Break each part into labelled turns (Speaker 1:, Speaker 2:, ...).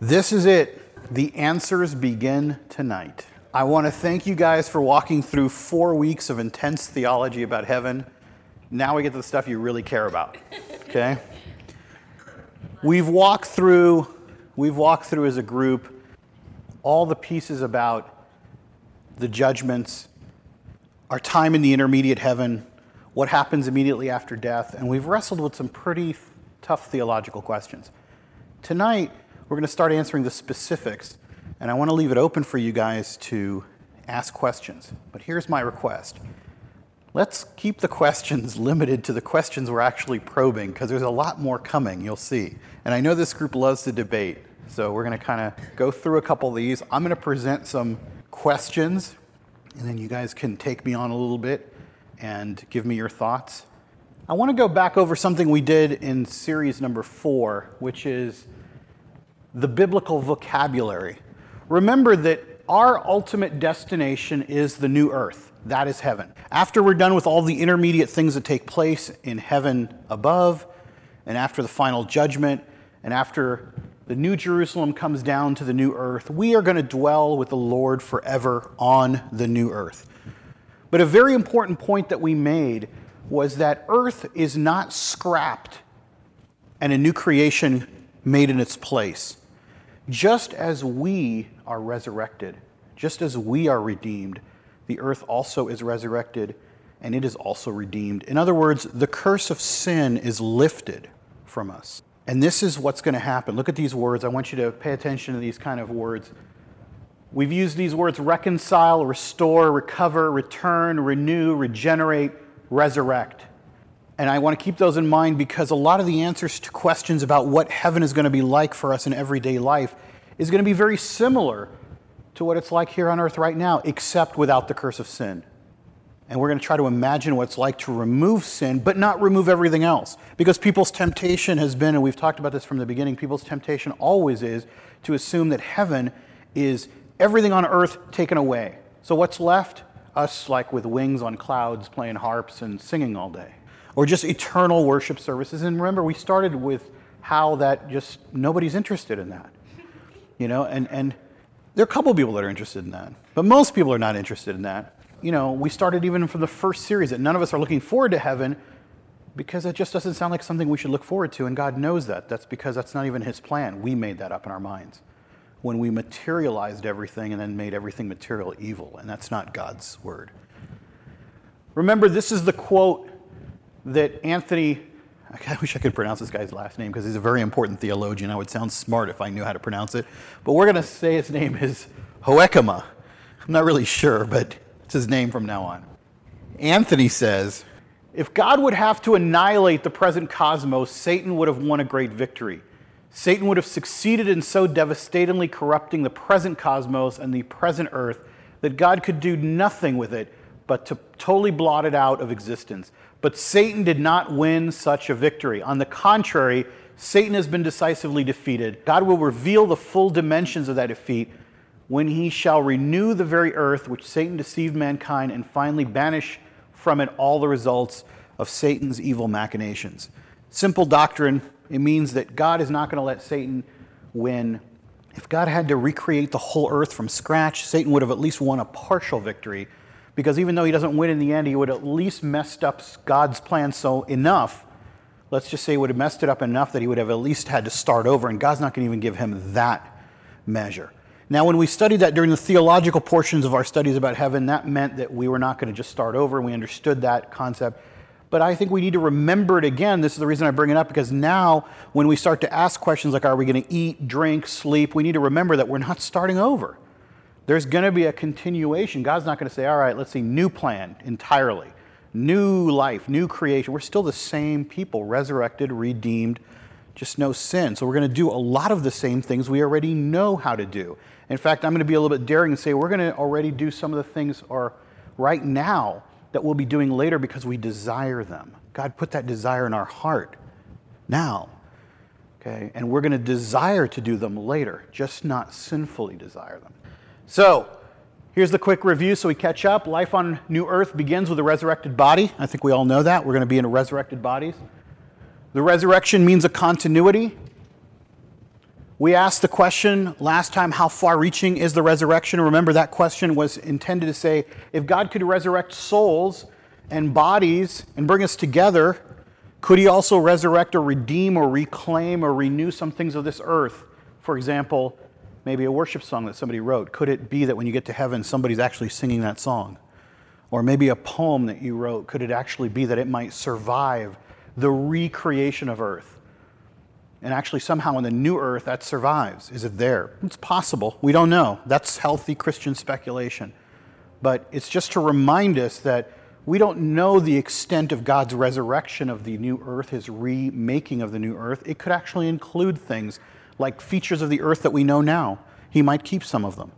Speaker 1: This is it. The answers begin tonight. I want to thank you guys for walking through four weeks of intense theology about heaven. Now we get to the stuff you really care about. Okay? We've walked through, we've walked through as a group all the pieces about the judgments, our time in the intermediate heaven, what happens immediately after death, and we've wrestled with some pretty tough theological questions. Tonight, we're going to start answering the specifics, and I want to leave it open for you guys to ask questions. But here's my request let's keep the questions limited to the questions we're actually probing, because there's a lot more coming, you'll see. And I know this group loves to debate, so we're going to kind of go through a couple of these. I'm going to present some questions, and then you guys can take me on a little bit and give me your thoughts. I want to go back over something we did in series number four, which is the biblical vocabulary. Remember that our ultimate destination is the new earth. That is heaven. After we're done with all the intermediate things that take place in heaven above, and after the final judgment, and after the new Jerusalem comes down to the new earth, we are going to dwell with the Lord forever on the new earth. But a very important point that we made was that earth is not scrapped and a new creation made in its place. Just as we are resurrected, just as we are redeemed, the earth also is resurrected and it is also redeemed. In other words, the curse of sin is lifted from us. And this is what's going to happen. Look at these words. I want you to pay attention to these kind of words. We've used these words reconcile, restore, recover, return, renew, regenerate, resurrect. And I want to keep those in mind because a lot of the answers to questions about what heaven is going to be like for us in everyday life is going to be very similar to what it's like here on earth right now, except without the curse of sin. And we're going to try to imagine what it's like to remove sin, but not remove everything else. Because people's temptation has been, and we've talked about this from the beginning, people's temptation always is to assume that heaven is everything on earth taken away. So what's left? Us, like with wings on clouds, playing harps and singing all day or just eternal worship services. And remember, we started with how that just nobody's interested in that. You know, and, and there are a couple people that are interested in that, but most people are not interested in that. You know, we started even from the first series that none of us are looking forward to heaven because it just doesn't sound like something we should look forward to, and God knows that. That's because that's not even His plan. We made that up in our minds when we materialized everything and then made everything material evil, and that's not God's word. Remember, this is the quote that Anthony, I wish I could pronounce this guy's last name because he's a very important theologian. I would sound smart if I knew how to pronounce it. But we're going to say his name is Hoekema. I'm not really sure, but it's his name from now on. Anthony says, if God would have to annihilate the present cosmos, Satan would have won a great victory. Satan would have succeeded in so devastatingly corrupting the present cosmos and the present earth that God could do nothing with it but to totally blot it out of existence. But Satan did not win such a victory. On the contrary, Satan has been decisively defeated. God will reveal the full dimensions of that defeat when he shall renew the very earth which Satan deceived mankind and finally banish from it all the results of Satan's evil machinations. Simple doctrine, it means that God is not going to let Satan win. If God had to recreate the whole earth from scratch, Satan would have at least won a partial victory because even though he doesn't win in the end, he would at least messed up God's plan so enough. Let's just say he would have messed it up enough that he would have at least had to start over, and God's not going to even give him that measure. Now, when we studied that during the theological portions of our studies about heaven, that meant that we were not going to just start over, and we understood that concept. But I think we need to remember it again. This is the reason I bring it up, because now when we start to ask questions like, are we going to eat, drink, sleep, we need to remember that we're not starting over. There's going to be a continuation. God's not going to say, all right, let's see, new plan entirely, new life, new creation. We're still the same people, resurrected, redeemed, just no sin. So we're going to do a lot of the same things we already know how to do. In fact, I'm going to be a little bit daring and say we're going to already do some of the things or right now that we'll be doing later because we desire them. God put that desire in our heart now. Okay? And we're going to desire to do them later, just not sinfully desire them. So, here's the quick review so we catch up. Life on New Earth begins with a resurrected body. I think we all know that. We're going to be in resurrected bodies. The resurrection means a continuity. We asked the question last time how far reaching is the resurrection? Remember, that question was intended to say if God could resurrect souls and bodies and bring us together, could he also resurrect or redeem or reclaim or renew some things of this earth? For example, maybe a worship song that somebody wrote. Could it be that when you get to heaven, somebody's actually singing that song? Or maybe a poem that you wrote, could it actually be that it might survive the recreation of earth? And actually, somehow in the new earth, that survives. Is it there? It's possible. We don't know. That's healthy Christian speculation. But it's just to remind us that we don't know the extent of God's resurrection of the new earth, his remaking of the new earth. It could actually include things like features of the earth that we know now. He might keep some of them.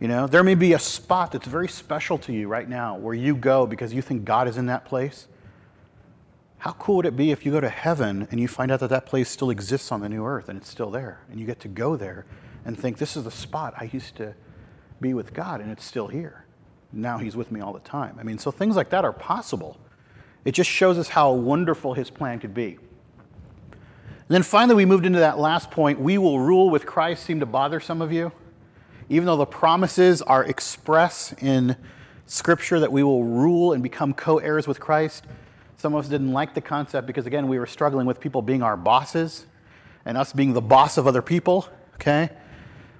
Speaker 1: You know, there may be a spot that's very special to you right now where you go because you think God is in that place. How cool would it be if you go to heaven and you find out that that place still exists on the new earth and it's still there and you get to go there and think, this is the spot I used to be with God and it's still here. Now he's with me all the time. I mean, so things like that are possible. It just shows us how wonderful his plan could be. And then finally, we moved into that last point we will rule with Christ, seem to bother some of you. Even though the promises are express in Scripture that we will rule and become co heirs with Christ, some of us didn't like the concept because, again, we were struggling with people being our bosses and us being the boss of other people, okay?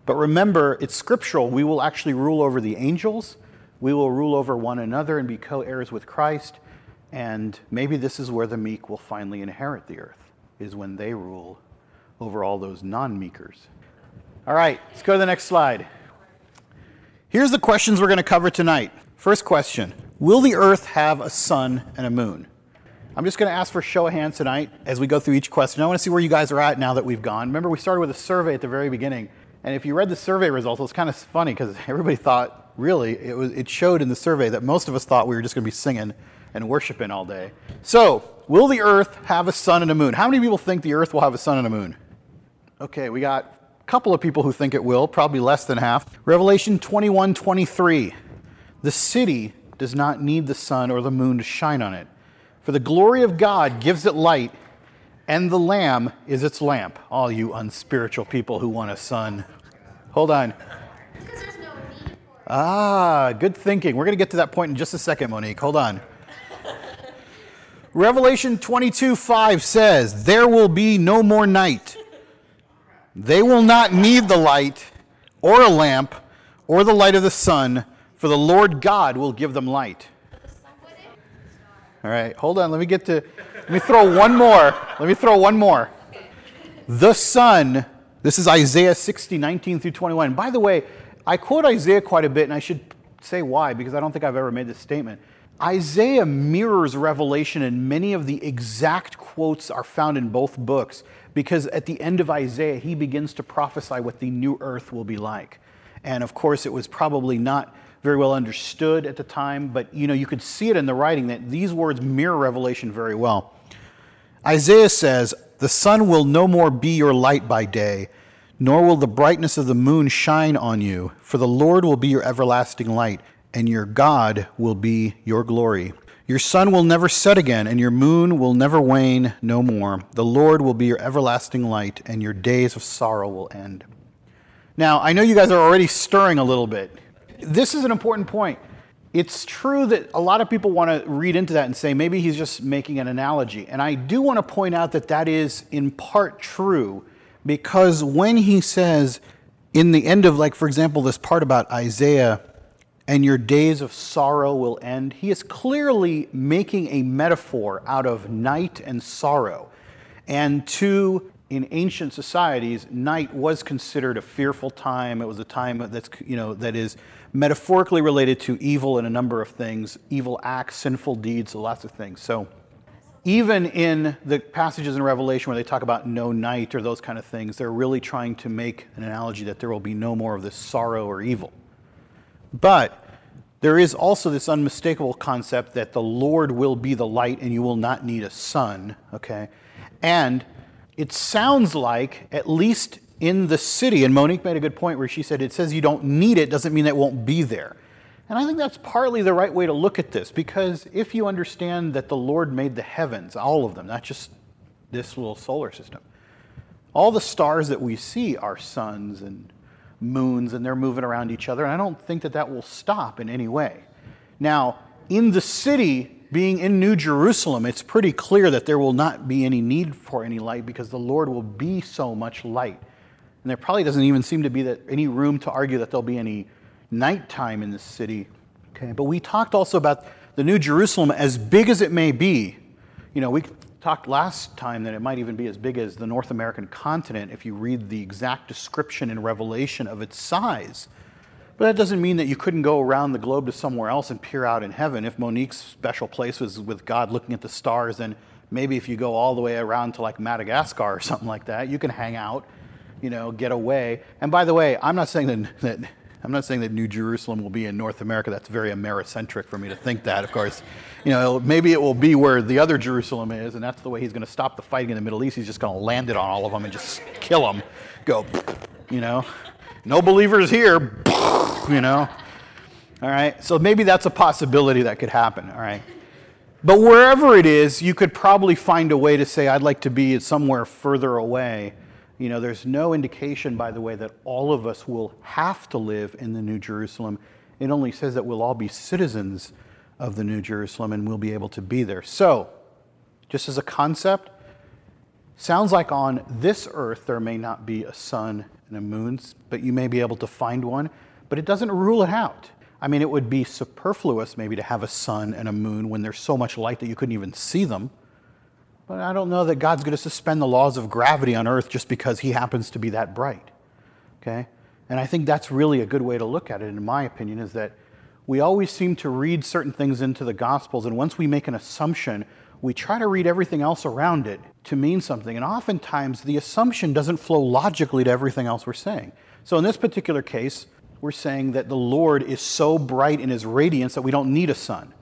Speaker 1: But remember, it's scriptural. We will actually rule over the angels, we will rule over one another and be co heirs with Christ. And maybe this is where the meek will finally inherit the earth, is when they rule over all those non meekers. All right, let's go to the next slide. Here's the questions we're going to cover tonight. First question Will the earth have a sun and a moon? I'm just going to ask for show of hands tonight as we go through each question. I want to see where you guys are at now that we've gone. Remember, we started with a survey at the very beginning. And if you read the survey results, it was kind of funny because everybody thought, really, it, was, it showed in the survey that most of us thought we were just going to be singing and worshiping all day. So, will the earth have a sun and a moon? How many people think the earth will have a sun and a moon? Okay, we got a couple of people who think it will, probably less than half. Revelation 21 23. The city does not need the sun or the moon to shine on it for the glory of God gives it light, and the Lamb is its lamp. All you unspiritual people who want a sun. Hold on. Ah, good thinking. We're going to get to that point in just a second, Monique. Hold on. Revelation 22 5 says, There will be no more night. They will not need the light or a lamp or the light of the sun, for the Lord God will give them light. All right, hold on. Let me get to, let me throw one more. Let me throw one more. The sun, this is Isaiah 60, 19 through 21. By the way, I quote Isaiah quite a bit, and I should say why, because I don't think I've ever made this statement. Isaiah mirrors Revelation, and many of the exact quotes are found in both books, because at the end of Isaiah, he begins to prophesy what the new earth will be like. And of course, it was probably not very well understood at the time, but you know, you could see it in the writing that these words mirror Revelation very well. Isaiah says, The sun will no more be your light by day, nor will the brightness of the moon shine on you, for the Lord will be your everlasting light, and your God will be your glory. Your sun will never set again, and your moon will never wane no more. The Lord will be your everlasting light, and your days of sorrow will end. Now, I know you guys are already stirring a little bit this is an important point. It's true that a lot of people want to read into that and say maybe he's just making an analogy. And I do want to point out that that is in part true because when he says in the end of, like, for example, this part about Isaiah, and your days of sorrow will end, he is clearly making a metaphor out of night and sorrow. And to in ancient societies, night was considered a fearful time. It was a time that's, you know, that is metaphorically related to evil and a number of things, evil acts, sinful deeds, lots of things. So even in the passages in Revelation where they talk about no night or those kind of things, they're really trying to make an analogy that there will be no more of this sorrow or evil. But there is also this unmistakable concept that the Lord will be the light and you will not need a sun, okay? And it sounds like, at least in the city, and Monique made a good point where she said it says you don't need it doesn't mean that it won't be there. And I think that's partly the right way to look at this because if you understand that the Lord made the heavens, all of them, not just this little solar system, All the stars that we see are suns and moons, and they're moving around each other. And I don't think that that will stop in any way. Now, in the city, being in New Jerusalem, it's pretty clear that there will not be any need for any light because the Lord will be so much light. And there probably doesn't even seem to be that any room to argue that there'll be any nighttime in the city. Okay, but we talked also about the New Jerusalem, as big as it may be. You know, we talked last time that it might even be as big as the North American continent if you read the exact description in Revelation of its size. But that doesn't mean that you couldn't go around the globe to somewhere else and peer out in heaven. If Monique's special place was with God looking at the stars, then maybe if you go all the way around to like Madagascar or something like that, you can hang out, you know, get away. And by the way, I'm not saying that, that I'm not saying that New Jerusalem will be in North America. That's very Americentric for me to think that, of course. You know, maybe it will be where the other Jerusalem is, and that's the way he's going to stop the fighting in the Middle East. He's just going to land it on all of them and just kill them. Go, you know. No believers here, you know. All right, so maybe that's a possibility that could happen, all right. But wherever it is, you could probably find a way to say, I'd like to be somewhere further away. You know, there's no indication, by the way, that all of us will have to live in the New Jerusalem. It only says that we'll all be citizens of the New Jerusalem and we'll be able to be there. So, just as a concept, sounds like on this earth there may not be a sun and a moon, but you may be able to find one, but it doesn't rule it out. I mean, it would be superfluous maybe to have a sun and a moon when there's so much light that you couldn't even see them. But I don't know that God's going to suspend the laws of gravity on earth just because he happens to be that bright. Okay? And I think that's really a good way to look at it, in my opinion, is that we always seem to read certain things into the Gospels, and once we make an assumption, we try to read everything else around it to mean something. And oftentimes, the assumption doesn't flow logically to everything else we're saying. So, in this particular case, we're saying that the Lord is so bright in his radiance that we don't need a sun.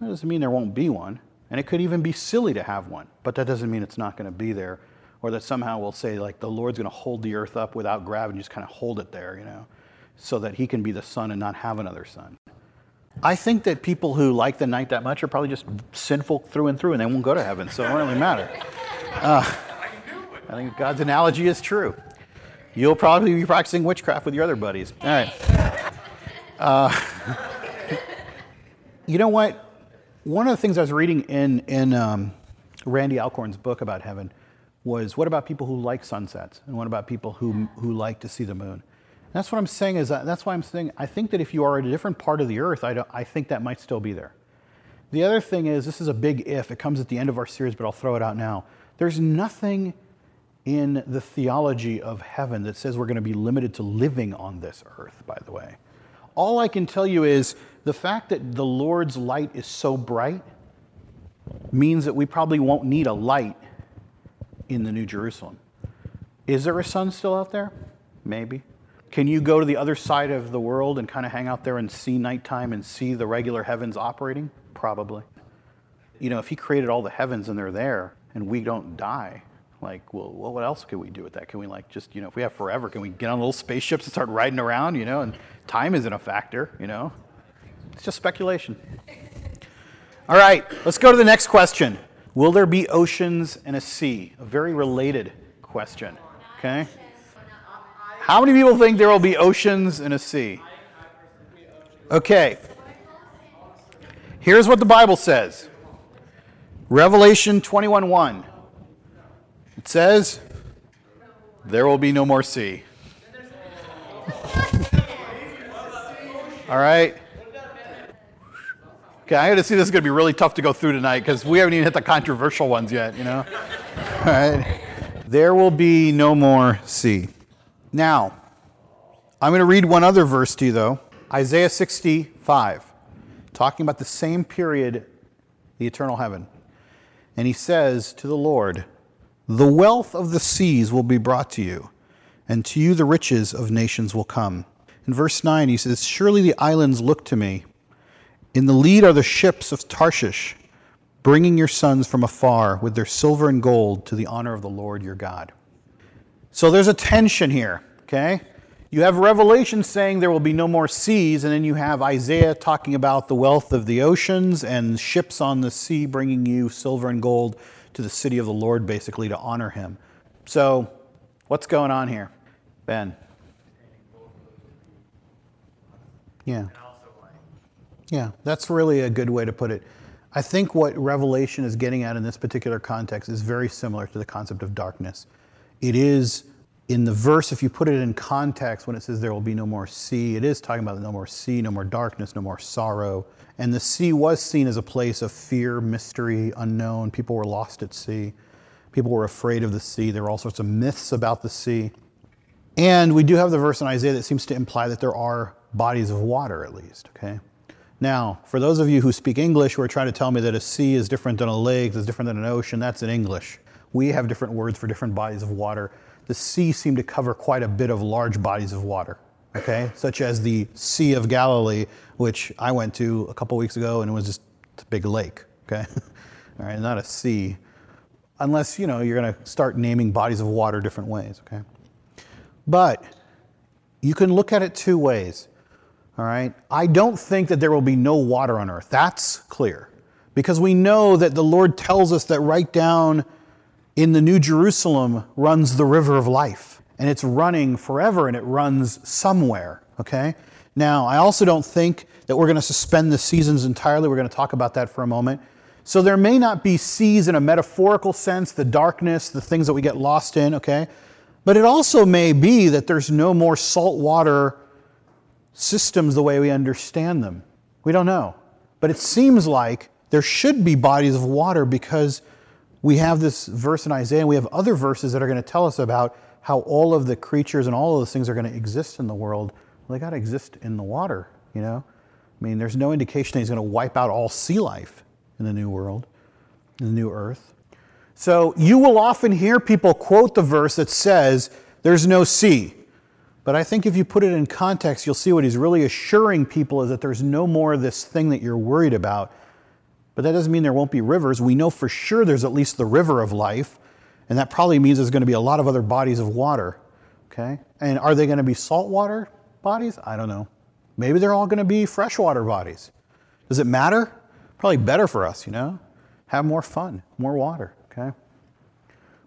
Speaker 1: That doesn't mean there won't be one. And it could even be silly to have one, but that doesn't mean it's not going to be there. Or that somehow we'll say, like, the Lord's going to hold the earth up without gravity, just kind of hold it there, you know, so that he can be the sun and not have another sun. I think that people who like the night that much are probably just sinful through and through and they won't go to heaven, so it won't really matter. Uh, I think God's analogy is true. You'll probably be practicing witchcraft with your other buddies. All right. Uh, you know what? One of the things I was reading in, in um, Randy Alcorn's book about heaven was what about people who like sunsets? And what about people who, who like to see the moon? And that's what I'm saying is that, that's why I'm saying I think that if you are at a different part of the earth, I, I think that might still be there. The other thing is, this is a big if. It comes at the end of our series, but I'll throw it out now. There's nothing in the theology of heaven that says we're going to be limited to living on this earth, by the way. All I can tell you is the fact that the Lord's light is so bright means that we probably won't need a light in the New Jerusalem. Is there a sun still out there? Maybe. Can you go to the other side of the world and kind of hang out there and see nighttime and see the regular heavens operating? Probably. You know, if He created all the heavens and they're there and we don't die, like, well, what else can we do with that? Can we, like, just, you know, if we have forever, can we get on little spaceships and start riding around, you know? And time isn't a factor, you know? It's just speculation. All right, let's go to the next question. Will there be oceans and a sea? A very related question. Okay? How many people think there will be oceans and a sea? Okay. Here's what the Bible says. Revelation 21:1. It says, "There will be no more sea." All right? Okay, I got to see this is going to be really tough to go through tonight because we haven't even hit the controversial ones yet, you know? All right. There will be no more sea. Now, I'm going to read one other verse to you, though Isaiah 65, talking about the same period, the eternal heaven. And he says to the Lord, The wealth of the seas will be brought to you, and to you the riches of nations will come. In verse 9, he says, Surely the islands look to me in the lead are the ships of Tarshish, bringing your sons from afar with their silver and gold to the honor of the Lord your God. So there's a tension here, okay? You have Revelation saying there will be no more seas, and then you have Isaiah talking about the wealth of the oceans and ships on the sea bringing you silver and gold to the city of the Lord, basically, to honor him. So What's going on here? Ben. Yeah. Yeah, that's really a good way to put it. I think what Revelation is getting at in this particular context is very similar to the concept of darkness. It is in the verse, if you put it in context, when it says there will be no more sea, it is talking about no more sea, no more darkness, no more sorrow. And the sea was seen as a place of fear, mystery, unknown. People were lost at sea. People were afraid of the sea. There were all sorts of myths about the sea. And we do have the verse in Isaiah that seems to imply that there are bodies of water, at least, okay? Now, for those of you who speak English who are trying to tell me that a sea is different than a lake, is different than an ocean, that's in English. We have different words for different bodies of water. The sea seemed to cover quite a bit of large bodies of water, okay? Such as the Sea of Galilee, which I went to a couple weeks ago and it was just a big lake, okay? All right, not a sea. Unless, you know, you're going to start naming bodies of water different ways, okay? But you can look at it two ways. All right? I don't think that there will be no water on earth. That's clear. Because we know that the Lord tells us that right down in the New Jerusalem runs the river of life. And it's running forever and it runs somewhere. Okay? Now, I also don't think that we're going to suspend the seasons entirely. We're going to talk about that for a moment. So there may not be seas in a metaphorical sense, the darkness, the things that we get lost in, okay? But it also may be that there's no more salt water systems the way we understand them. We don't know. But it seems like there should be bodies of water because we have this verse in Isaiah, and we have other verses that are going to tell us about how all of the creatures and all of those things are going to exist in the world. They got to exist in the water, you know? I mean, there's no indication that he's going to wipe out all sea life in the new world, in the new earth. So you will often hear people quote the verse that says, There's no sea. But I think if you put it in context, you'll see what he's really assuring people is that there's no more of this thing that you're worried about. But that doesn't mean there won't be rivers. We know for sure there's at least the river of life, and that probably means there's going to be a lot of other bodies of water. Okay? And are they going to be saltwater bodies? I don't know. Maybe they're all going to be freshwater bodies. Does it matter? Probably better for us, you know? Have more fun, more water, okay?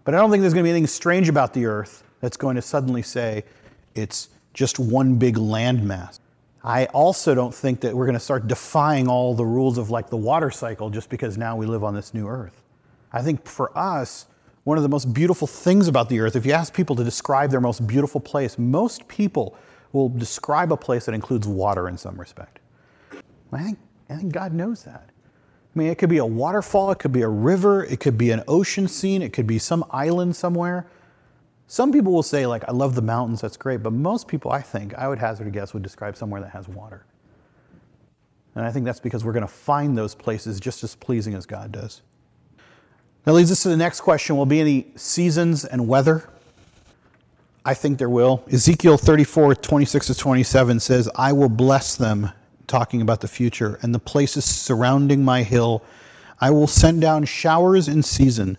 Speaker 1: But I don't think there's going to be anything strange about the earth that's going to suddenly say, it's just one big landmass. I also don't think that we're going to start defying all the rules of like the water cycle just because now we live on this new earth. I think for us, one of the most beautiful things about the earth, if you ask people to describe their most beautiful place, most people will describe a place that includes water in some respect. I think, I think God knows that. I mean, it could be a waterfall, it could be a river, it could be an ocean scene, it could be some island somewhere. Some people will say, like, I love the mountains, that's great, but most people, I think, I would hazard a guess, would describe somewhere that has water. And I think that's because we're going to find those places just as pleasing as God does. That leads us to the next question Will be any seasons and weather? I think there will. Ezekiel 34, 26 to 27 says, I will bless them, talking about the future, and the places surrounding my hill. I will send down showers in season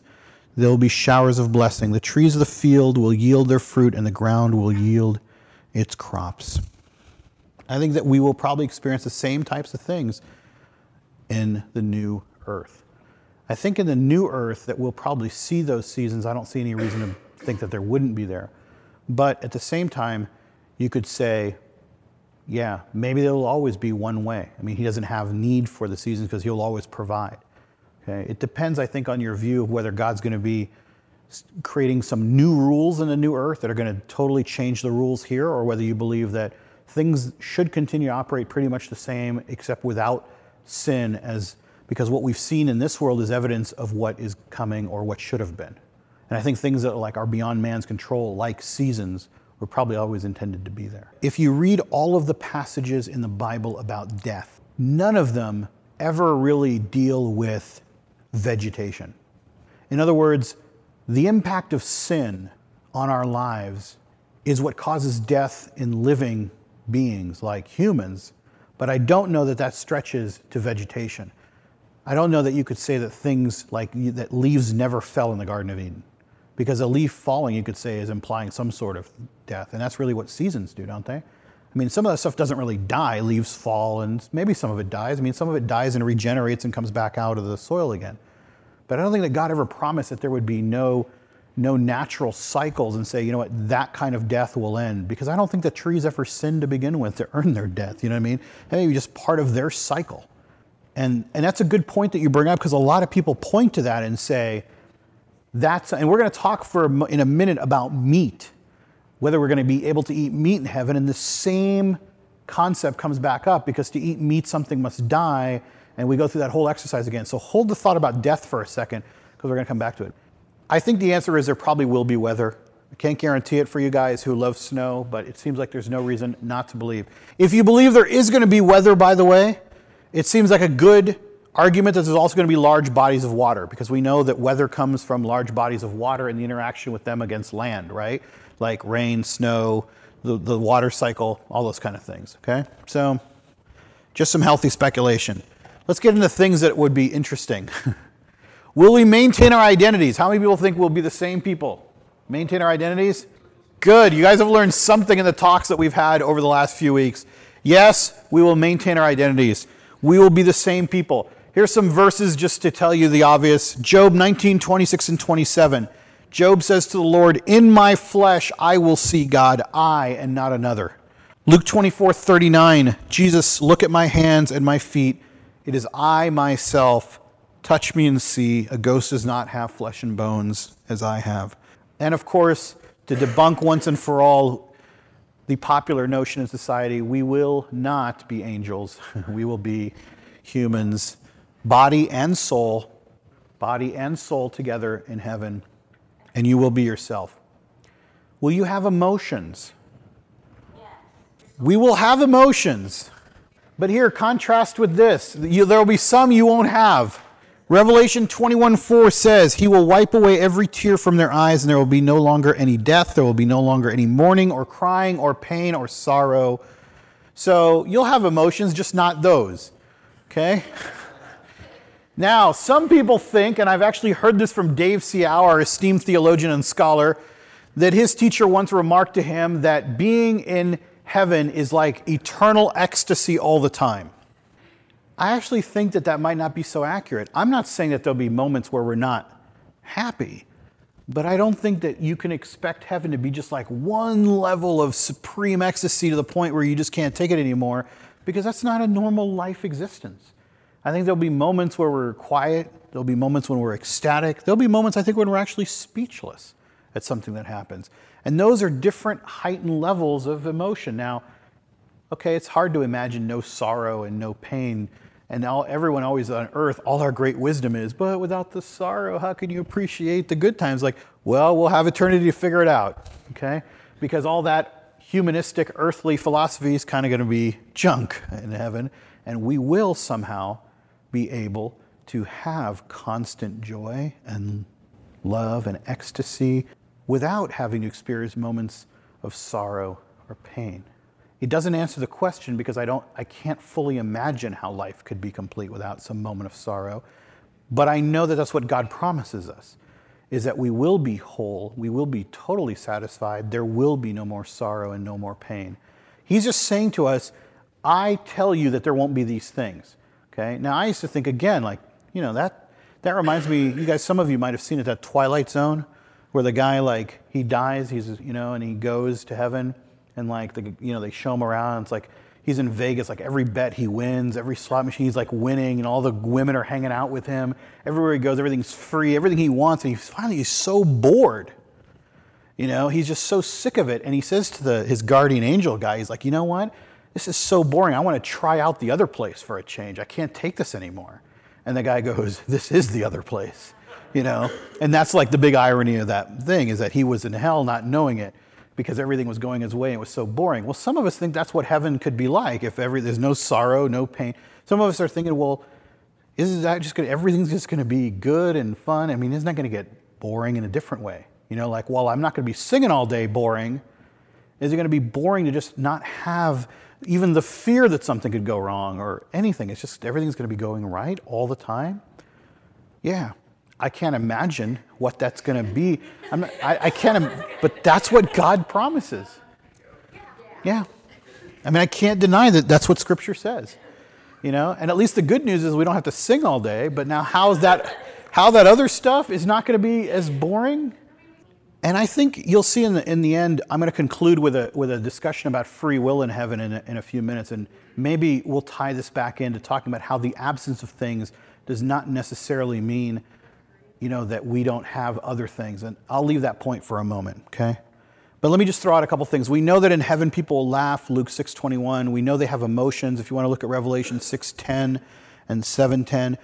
Speaker 1: there will be showers of blessing. The trees of the field will yield their fruit, and the ground will yield its crops. I think that we will probably experience the same types of things in the new earth. I think in the new earth that we'll probably see those seasons. I don't see any reason to think that there wouldn't be there. But at the same time, you could say, yeah, maybe there will always be one way. I mean, he doesn't have need for the seasons because he'll always provide. Okay? It depends, I think, on your view of whether God's going to be creating some new rules in the new earth that are going to totally change the rules here, or whether you believe that things should continue to operate pretty much the same, except without sin, as because what we've seen in this world is evidence of what is coming or what should have been. And I think things that like are beyond man's control, like seasons, were probably always intended to be there. If you read all of the passages in the Bible about death, none of them ever really deal with vegetation. In other words, the impact of sin on our lives is what causes death in living beings like humans, but I don't know that that stretches to vegetation. I don't know that you could say that things like that leaves never fell in the Garden of Eden. Because a leaf falling, you could say, is implying some sort of death. And that's really what seasons do, don't they? I mean, some of that stuff doesn't really die. Leaves fall, and maybe some of it dies. I mean, some of it dies and regenerates and comes back out of the soil again. But I don't think that God ever promised that there would be no no natural cycles and say, you know what, that kind of death will end. Because I don't think the trees ever sinned to begin with to earn their death. You know what I mean? Maybe just part of their cycle. And, and that's a good point that you bring up because a lot of people point to that and say, that's, and we're going to talk for a, in a minute about meat, whether we're going to be able to eat meat in heaven. And the same concept comes back up because to eat meat, something must die. And we go through that whole exercise again. So hold the thought about death for a second because we're going to come back to it. I think the answer is there probably will be weather. I can't guarantee it for you guys who love snow, but it seems like there's no reason not to believe. If you believe there is going to be weather, by the way, it seems like a good argument that there's also going to be large bodies of water because we know that weather comes from large bodies of water and the interaction with them against land, right? Like rain, snow, the, the water cycle, all those kind of things, okay? So, just some healthy speculation. Let's get into things that would be interesting. Will we maintain our identities? How many people think we'll be the same people? Maintain our identities? Good. You guys have learned something in the talks that we've had over the last few weeks. Yes, we will maintain our identities. We will be the same people. Here's some verses just to tell you the obvious. Job 19, 26 and 27. Job says to the Lord, In my flesh I will see God, I and not another. Luke 24, 39. Jesus, look at my hands and my feet. It is I myself. Touch me and see. A ghost does not have flesh and bones as I have. And of course, to debunk once and for all the popular notion in society we will not be angels, we will be humans, body and soul, body and soul together in heaven, and you will be yourself. Will you have emotions? We will have emotions. But here, contrast with this. There will be some you won't have. Revelation 21 4 says, He will wipe away every tear from their eyes, and there will be no longer any death. There will be no longer any mourning, or crying, or pain, or sorrow. So you'll have emotions, just not those. Okay? Now, some people think, and I've actually heard this from Dave Seow, our esteemed theologian and scholar, that his teacher once remarked to him that being in heaven is like eternal ecstasy all the time. I actually think that that might not be so accurate. I'm not saying that there'll be moments where we're not happy, but I don't think that you can expect heaven to be just like one level of supreme ecstasy to the point where you just can't take it anymore, because that's not a normal life existence. I think there'll be moments where we're quiet, there'll be moments when we're ecstatic, there'll be moments, I think, when we're actually speechless at something that happens. And those are different heightened levels of emotion. Now, okay, it's hard to imagine no sorrow and no pain and all, everyone always on earth, all our great wisdom is, but without the sorrow, how can you appreciate the good times? Like, well, we'll have eternity to figure it out, okay? Because all that humanistic, earthly philosophy is kind of going to be junk in heaven, and we will somehow be able to have constant joy and love and ecstasy without having to experience moments of sorrow or pain. It doesn't answer the question because I, don't, I can't fully imagine how life could be complete without some moment of sorrow. But I know that that's what God promises us, is that we will be whole, we will be totally satisfied, there will be no more sorrow and no more pain. He's just saying to us, I tell you that there won't be these things. Okay? Now I used to think again, like, you know, that that reminds me, you guys, some of you might have seen it, that Twilight Zone, where the guy like he dies, he's you know, and he goes to heaven and like the you know they show him around. It's like he's in Vegas. Like every bet he wins, every slot machine he's like winning, and all the women are hanging out with him. Everywhere he goes, everything's free, everything he wants, and he finally he's so bored. You know, he's just so sick of it, and he says to the his guardian angel guy, he's like, you know what? This is so boring. I want to try out the other place for a change. I can't take this anymore. And the guy goes, this is the other place. You know, and that's like the big irony of that thing is that he was in hell not knowing it because everything was going his way and it was so boring. Well, some of us think that's what heaven could be like if every, there's no sorrow, no pain. Some of us are thinking, well, isn't that just going everything's just going to be good and fun? I mean, isn't that going to get boring in a different way? You know, like, well, I'm not going to be singing all day boring. Is it going to be boring to just not have even the fear that something could go wrong or anything? It's just everything's going to be going right all the time? Yeah. I can't imagine what that's going to be. Not, I, I can't, but that's what God promises. Yeah. I mean, I can't deny that that's what Scripture says. You know, and at least the good news is we don't have to sing all day. But now, how's that? How that other stuff is not going to be as boring? And I think you'll see in the, in the end, I'm going to conclude with a, with a discussion about free will in heaven in a, in a few minutes. And maybe we'll tie this back into talking about how the absence of things does not necessarily mean, you know, that we don't have other things. And I'll leave that point for a moment, okay? But let me just throw out a couple things. We know that in heaven people will laugh, Luke 6.21. We know they have emotions. If you want to look at Revelation 6.10 and 7.10.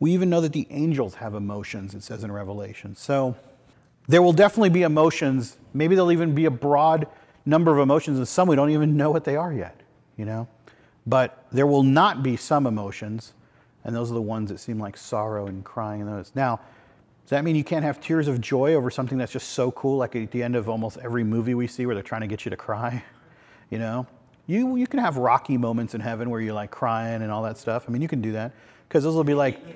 Speaker 1: We even know that the angels have emotions, it says in Revelation. So there will definitely be emotions. Maybe there'll even be a broad number of emotions, and some we don't even know what they are yet, you know? But there will not be some emotions, and those are the ones that seem like sorrow and crying and those. Now, does that mean you can't have tears of joy over something that's just so cool, like at the end of almost every movie we see where they're trying to get you to cry? You know? You, you can have rocky moments in heaven where you're like crying and all that stuff. I mean, you can do that because those will be like, you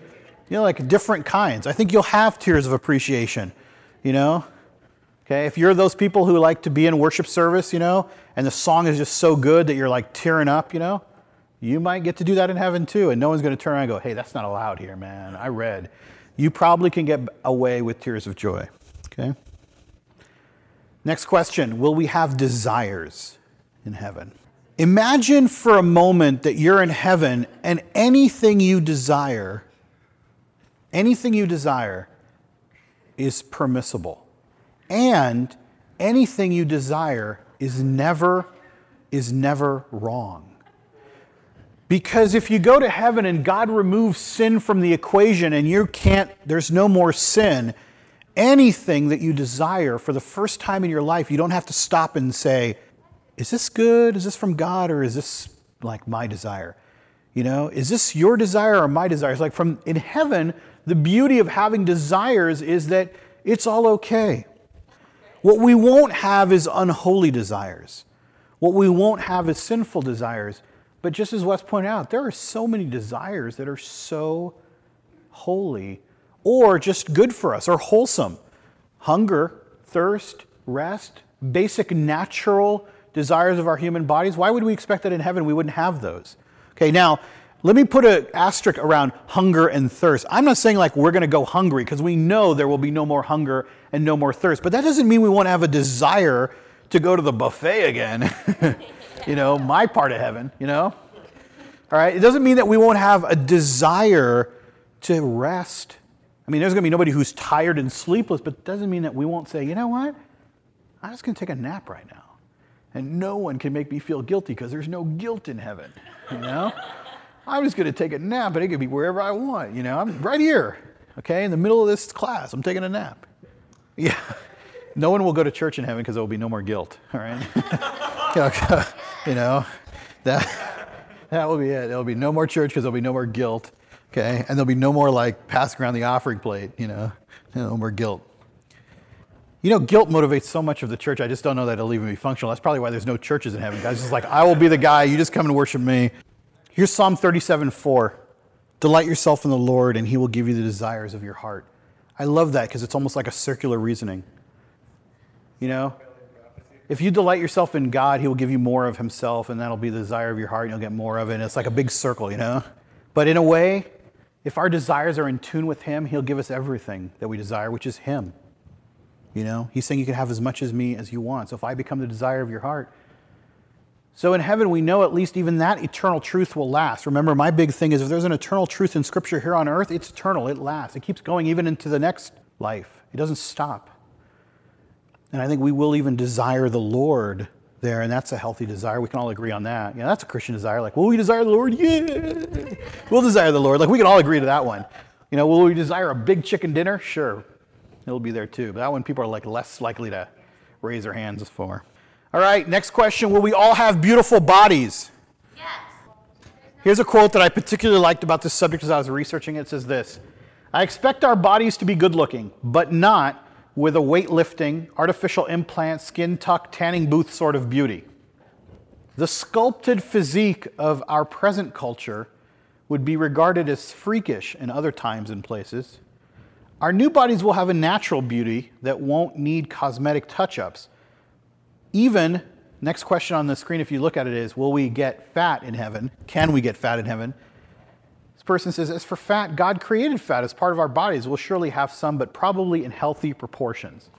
Speaker 1: know, like different kinds. I think you'll have tears of appreciation you know? Okay, if you're those people who like to be in worship service, you know, and the song is just so good that you're like tearing up, you know, you might get to do that in heaven too. And no one's going to turn around and go, hey, that's not allowed here, man. I read. You probably can get away with tears of joy. Okay? Next question Will we have desires in heaven? Imagine for a moment that you're in heaven and anything you desire, anything you desire, is permissible. And anything you desire is never is never wrong. Because if you go to heaven and God removes sin from the equation and you can't there's no more sin, anything that you desire for the first time in your life, you don't have to stop and say, is this good? Is this from God or is this like my desire? You know, is this your desire or my desire? It's like from in heaven, the beauty of having desires is that it's all okay. What we won't have is unholy desires. What we won't have is sinful desires. But just as Wes pointed out, there are so many desires that are so holy or just good for us or wholesome. Hunger, thirst, rest, basic natural desires of our human bodies. Why would we expect that in heaven we wouldn't have those? Okay, now let me put an asterisk around hunger and thirst. I'm not saying like we're going to go hungry because we know there will be no more hunger and no more thirst, but that doesn't mean we won't have a desire to go to the buffet again. you know, my part of heaven, you know? All right, it doesn't mean that we won't have a desire to rest. I mean, there's going to be nobody who's tired and sleepless, but it doesn't mean that we won't say, you know what? I'm just going to take a nap right now. And no one can make me feel guilty because there's no guilt in heaven, you know? I'm just going to take a nap, but it could be wherever I want. You know, I'm right here, okay, in the middle of this class. I'm taking a nap. Yeah. No one will go to church in heaven because there will be no more guilt, all right? you know, that, that will be it. There will be no more church because there'll be no more guilt, okay? And there'll be no more like passing around the offering plate, you know, no more guilt. You know, guilt motivates so much of the church. I just don't know that it'll even be functional. That's probably why there's no churches in heaven. Guys, just like, I will be the guy. You just come and worship me. Here's Psalm 37 4. Delight yourself in the Lord, and he will give you the desires of your heart. I love that because it's almost like a circular reasoning. You know? If you delight yourself in God, he will give you more of himself, and that'll be the desire of your heart, and you'll get more of it. And it's like a big circle, you know? But in a way, if our desires are in tune with him, he'll give us everything that we desire, which is him. You know? He's saying you can have as much as me as you want. So if I become the desire of your heart, so in heaven, we know at least even that eternal truth will last. Remember, my big thing is if there's an eternal truth in Scripture here on earth, it's eternal, it lasts. It keeps going even into the next life, it doesn't stop. And I think we will even desire the Lord there, and that's a healthy desire. We can all agree on that. Yeah, that's a Christian desire. Like, will we desire the Lord? Yeah. We'll desire the Lord. Like, we can all agree to that one. You know, will we desire a big chicken dinner? Sure. It'll be there too. But that one people are like less likely to raise their hands for. All right, next question Will we all have beautiful bodies? Yes. Here's a quote that I particularly liked about this subject as I was researching it. It says this I expect our bodies to be good looking, but not with a weightlifting, artificial implant, skin tuck, tanning booth sort of beauty. The sculpted physique of our present culture would be regarded as freakish in other times and places. Our new bodies will have a natural beauty that won't need cosmetic touch ups even, next question on the screen, if you look at it, is Will we get fat in heaven? Can we get fat in heaven? This person says, As for fat, God created fat as part of our bodies. We'll surely have some, but probably in healthy proportions.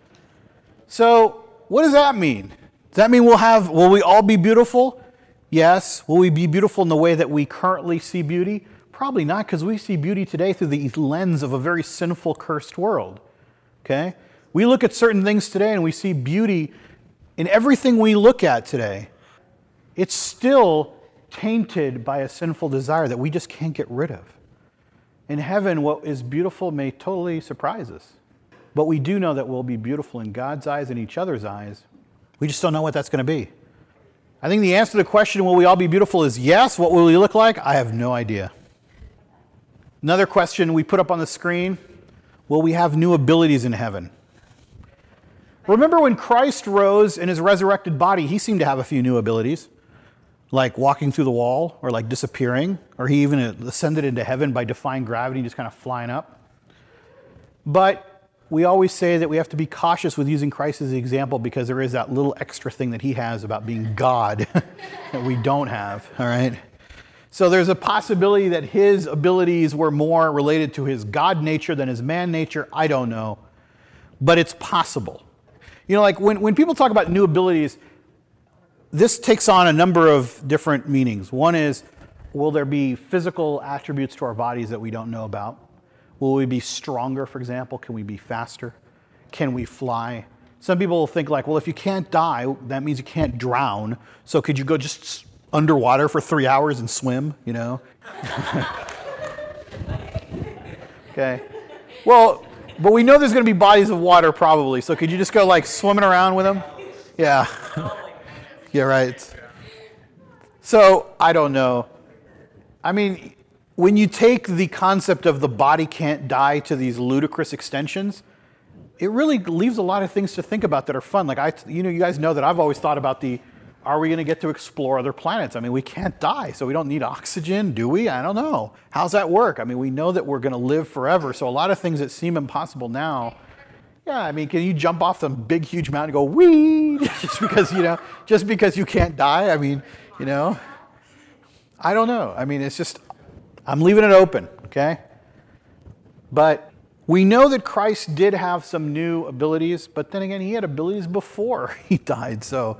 Speaker 1: So, what does that mean? Does that mean we'll have, will we all be beautiful? Yes. Will we be beautiful in the way that we currently see beauty? Probably not, because we see beauty today through the lens of a very sinful, cursed world. Okay? We look at certain things today and we see beauty in everything we look at today. It's still tainted by a sinful desire that we just can't get rid of. In heaven, what is beautiful may totally surprise us. But we do know that we'll be beautiful in God's eyes and each other's eyes. We just don't know what that's going to be. I think the answer to the question, will we all be beautiful, is yes. What will we look like? I have no idea. Another question we put up on the screen will we have new abilities in heaven? Remember when Christ rose in his resurrected body, he seemed to have a few new abilities like walking through the wall or like disappearing, or he even ascended into heaven by defying gravity, and just kind of flying up. But we always say that we have to be cautious with using Christ as the example because there is that little extra thing that he has about being God that we don't have, all right? So there's a possibility that his abilities were more related to his God nature than his man nature. I don't know. But it's possible. You know, like when, when people talk about new abilities, this takes on a number of different meanings. One is will there be physical attributes to our bodies that we don't know about? Will we be stronger, for example? Can we be faster? Can we fly? Some people think, like, well, if you can't die, that means you can't drown. So could you go just underwater for three hours and swim, you know? okay. Well, but we know there's going to be bodies of water probably. So could you just go like swimming around with them? Yeah. Yeah, right. So I don't know. I mean, when you take the concept of the body can't die to these ludicrous extensions, it really leaves a lot of things to think about that are fun. Like I, you know, you guys know that I've always thought about the, are we going to get to explore other planets? I mean, we can't die, so we don't need oxygen, do we? I don't know. How's that work? I mean, we know that we're going to live forever, so a lot of things that seem impossible now yeah, I mean, can you jump off some big, huge mountain and go wee just because you know, just because you can't die? I mean, you know, I don't know. I mean, it's just I'm leaving it open, okay? But we know that Christ did have some new abilities, but then again, he had abilities before he died, so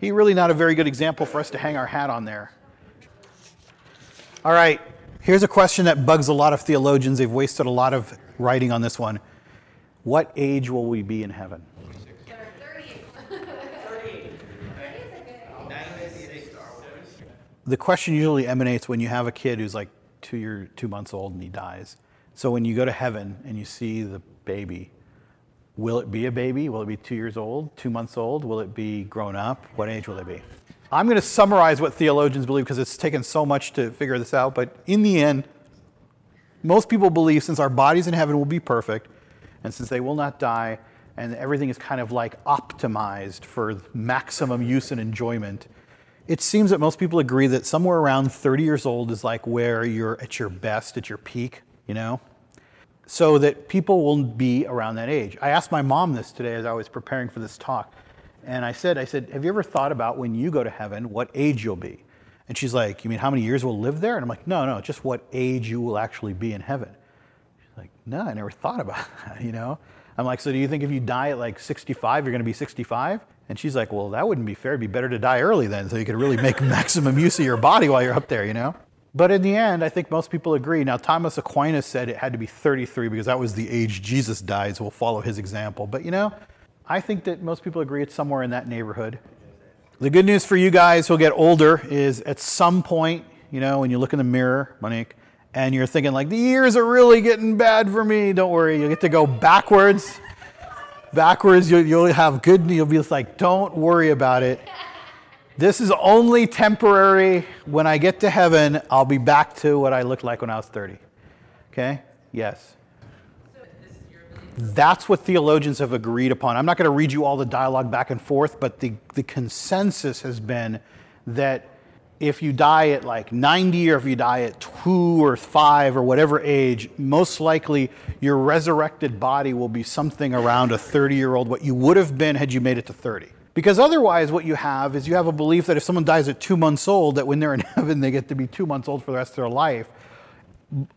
Speaker 1: he really not a very good example for us to hang our hat on there. All right, here's a question that bugs a lot of theologians. They've wasted a lot of writing on this one. What age will we be in heaven? The question usually emanates when you have a kid who's like two year, two months old and he dies. So when you go to heaven and you see the baby, will it be a baby? Will it be two years old, two months old? Will it be grown up? What age will it be? I'm going to summarize what theologians believe because it's taken so much to figure this out. But in the end, most people believe since our bodies in heaven will be perfect, and since they will not die, and everything is kind of like optimized for maximum use and enjoyment, it seems that most people agree that somewhere around 30 years old is like where you're at your best, at your peak, you know? So that people will be around that age. I asked my mom this today as I was preparing for this talk. And I said, I said, have you ever thought about when you go to heaven, what age you'll be? And she's like, you mean how many years we'll live there? And I'm like, no, no, just what age you will actually be in heaven. She's like, no, I never thought about that, you know? I'm like, so do you think if you die at like 65, you're to be 65? And she's like, well, that wouldn't be fair. It'd be better to die early then, so you could really make maximum use of your body while you're up there, you know? But in the end, I think most people agree. Now, Thomas Aquinas said it had to be 33 because that was the age Jesus died, so we'll follow his example. But you know, I think that most people agree it's somewhere in that neighborhood. The good news for you guys who'll get older is at some point, you know, when you look in the mirror, Monique, and you're thinking like the years are really getting bad for me don't worry you get to go backwards backwards you'll, you'll have good you'll be like don't worry about it this is only temporary when i get to heaven i'll be back to what i looked like when i was 30 okay yes that's what theologians have agreed upon. I'm not going to read you all the dialogue back and forth, but the, the consensus has been that if you die at like 90 or if you die at two or five or whatever age, most likely your resurrected body will be something around a 30 year old, what you would have been had you made it to 30. Because otherwise, what you have is you have a belief that if someone dies at two months old, that when they're in heaven, they get to be two months old for the rest of their life.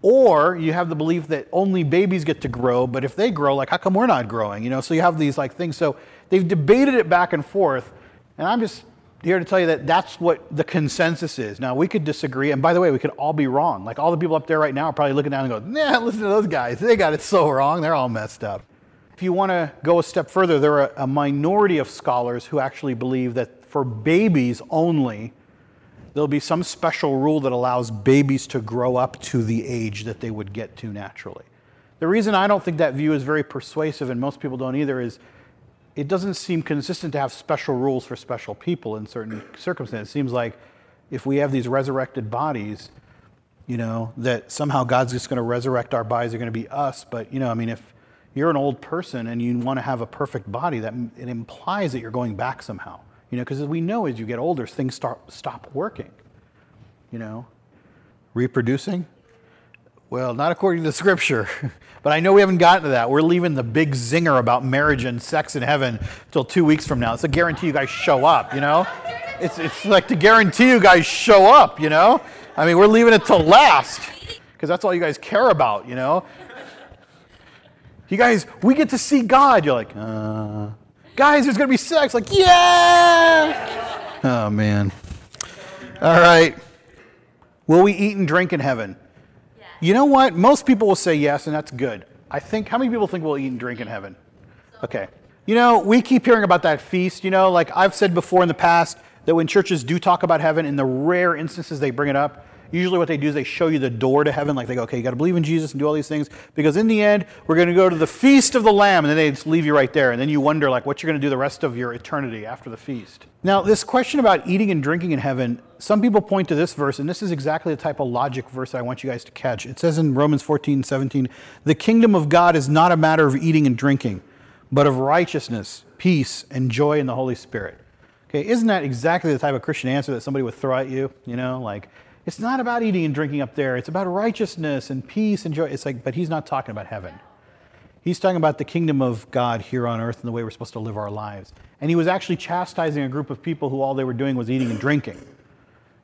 Speaker 1: Or you have the belief that only babies get to grow, but if they grow, like how come we're not growing? You know, so you have these like things. So they've debated it back and forth, and I'm just here to tell you that that's what the consensus is. Now we could disagree, and by the way, we could all be wrong. Like all the people up there right now are probably looking down and going, "Nah, listen to those guys. They got it so wrong. They're all messed up." If you want to go a step further, there are a minority of scholars who actually believe that for babies only, there'll be some special rule that allows babies to grow up to the age that they would get to naturally. The reason I don't think that view is very persuasive, and most people don't either, is it doesn't seem consistent to have special rules for special people in certain circumstances. It seems like if we have these resurrected bodies, you know, that somehow God's just going to resurrect our bodies, are going to be us. But, you know, I mean, if you're an old person and you want to have a perfect body, that it implies that you're going back somehow. You know, because as we know, as you get older, things start stop working. You know, reproducing. Well, not according to the scripture, but I know we haven't gotten to that. We're leaving the big zinger about marriage and sex in heaven till two weeks from now. It's a guarantee you guys show up. You know, it's it's like to guarantee you guys show up. You know, I mean, we're leaving it till last because that's all you guys care about. You know, you guys, we get to see God. You're like, uh guys, there's going to be sex. Like, yeah. Oh, man. All right. Will we eat and drink in heaven? Yeah. You know what? Most people will say yes, and that's good. I think, how many people think we'll eat and drink in heaven? Okay. You know, we keep hearing about that feast. You know, like I've said before in the past, that when churches do talk about heaven, in the rare instances they bring it up, usually what they do is they show you the door to heaven. Like they go, okay, you got to believe in Jesus and do all these things because in the end, we're going to go to the feast of the Lamb, and then they just leave you right there. And then you wonder like what you're going to do the rest of your eternity after the feast. Now, this question about eating and drinking in heaven, some people point to this verse, and this is exactly the type of logic verse that I want you guys to catch. It says in Romans 14, 17, the kingdom of God is not a matter of eating and drinking, but of righteousness, peace, and joy in the Holy Spirit. Okay, isn't that exactly the type of Christian answer that somebody would throw at you? You know, like, it's not about eating and drinking up there. It's about righteousness and peace and joy. It's like, but he's not talking about heaven. He's talking about the kingdom of God here on earth and the way we're supposed to live our lives. And he was actually chastising a group of people who all they were doing was eating and drinking,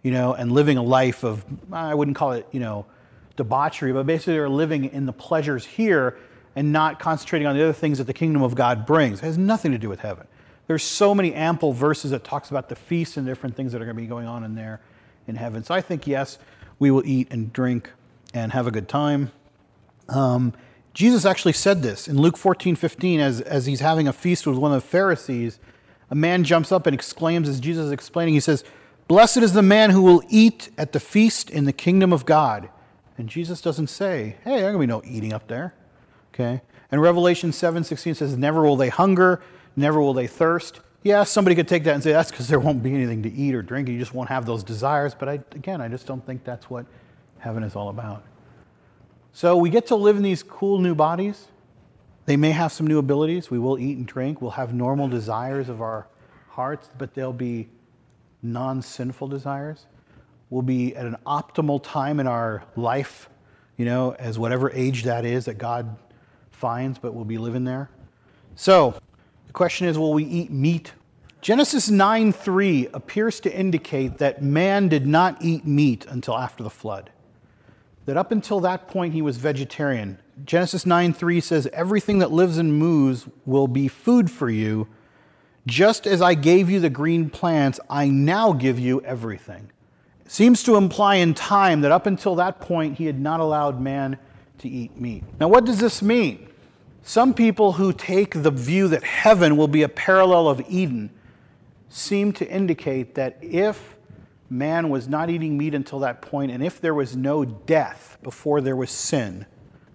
Speaker 1: you know, and living a life of, I wouldn't call it, you know, debauchery, but basically they're living in the pleasures here and not concentrating on the other things that the kingdom of God brings. It has nothing to do with heaven. There's so many ample verses that talks about the feasts and different things that are going to be going on in there in heaven. So I think, yes, we will eat and drink and have a good time. Um, Jesus actually said this in Luke 14 15, as, as he's having a feast with one of the Pharisees. A man jumps up and exclaims, as Jesus is explaining, he says, Blessed is the man who will eat at the feast in the kingdom of God. And Jesus doesn't say, Hey, there's going to be no eating up there. Okay? And Revelation 7 16 says, Never will they hunger, never will they thirst. Yeah, somebody could take that and say that's because there won't be anything to eat or drink, and you just won't have those desires. But I, again, I just don't think that's what heaven is all about. So we get to live in these cool new bodies. They may have some new abilities. We will eat and drink. We'll have normal desires of our hearts, but they'll be non sinful desires. We'll be at an optimal time in our life, you know, as whatever age that is that God finds, but we'll be living there. So, question is will we eat meat? Genesis 9 3 appears to indicate that man did not eat meat until after the flood. That up until that point he was vegetarian. Genesis 9 3 says everything that lives and moves will be food for you. Just as I gave you the green plants, I now give you everything. Seems to imply in time that up until that point he had not allowed man to eat meat. Now what does this mean? Some people who take the view that heaven will be a parallel of Eden seem to indicate that if man was not eating meat until that point, and if there was no death before there was sin,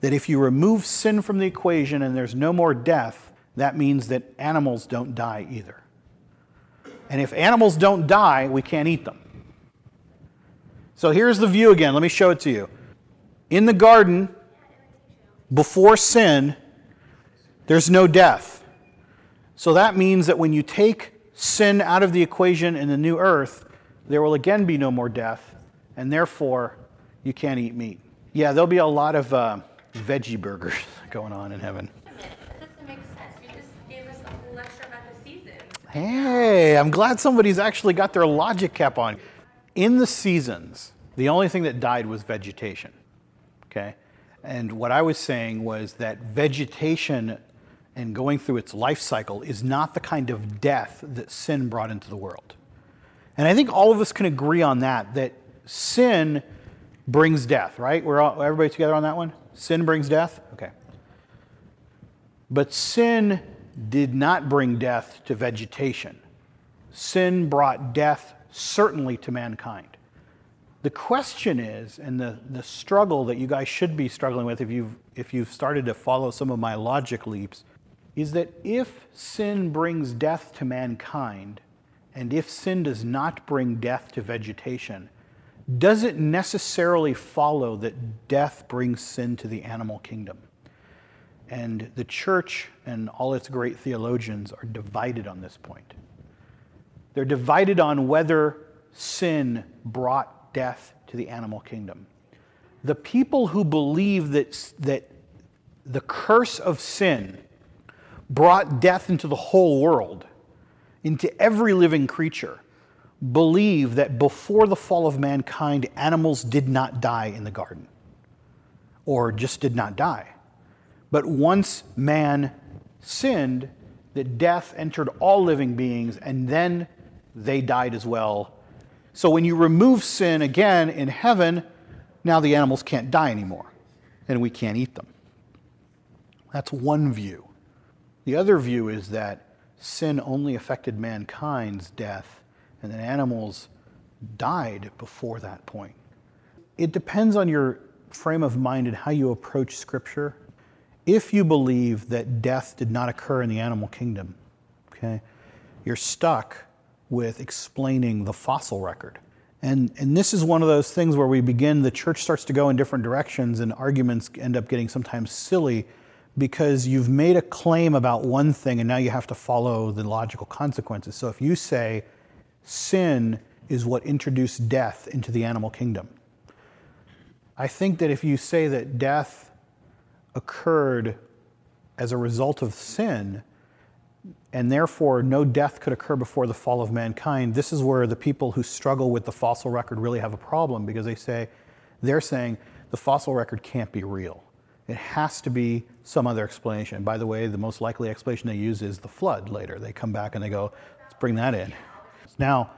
Speaker 1: that if you remove sin from the equation and there's no more death, that means that animals don't die either. And if animals don't die, we can't eat them. So here's the view again. Let me show it to you. In the garden, before sin, there's no death. So that means that when you take sin out of the equation in the new earth, there will again be no more death, and therefore you can't eat meat. Yeah, there'll be a lot of uh, veggie burgers going on in heaven. Hey, I'm glad somebody's actually got their logic cap on. In the seasons, the only thing that died was vegetation. Okay? And what I was saying was that vegetation and going through its life cycle is not the kind of death that sin brought into the world. And I think all of us can agree on that, that sin brings death, right? We're all, everybody together on that one? Sin brings death? Okay. But sin did not bring death to vegetation. Sin brought death certainly to mankind. The question is, and the, the struggle that you guys should be struggling with if you've, if you've started to follow some of my logic leaps, is that if sin brings death to mankind, and if sin does not bring death to vegetation, does it necessarily follow that death brings sin to the animal kingdom? And the church and all its great theologians are divided on this point. They're divided on whether sin brought death to the animal kingdom. The people who believe that, that the curse of sin brought death into the whole world, into every living creature, believe that before the fall of mankind, animals did not die in the garden, or just did not die. But once man sinned, that death entered all living beings, and then they died as well. So when you remove sin again in heaven, now the animals can't die anymore, and we can't eat them. That's one view. The other view is that sin only affected mankind's death and that animals died before that point. It depends on your frame of mind and how you approach Scripture. If you believe that death did not occur in the animal kingdom, okay, you're stuck with explaining the fossil record. And, and this is one of those things where we begin, the church starts to go in different directions, and arguments end up getting sometimes silly because you've made a claim about one thing and now you have to follow the logical consequences. So if you say, sin is what introduced death into the animal kingdom. I think that if you say that death occurred as a result of sin, and therefore no death could occur before the fall of mankind, this is where the people who struggle with the fossil record really have a problem because they say, they're saying the fossil record can't be real. It has to be some other explanation. By the way, the most likely explanation they use is the flood later. They come back and they go, let's bring that in. Now,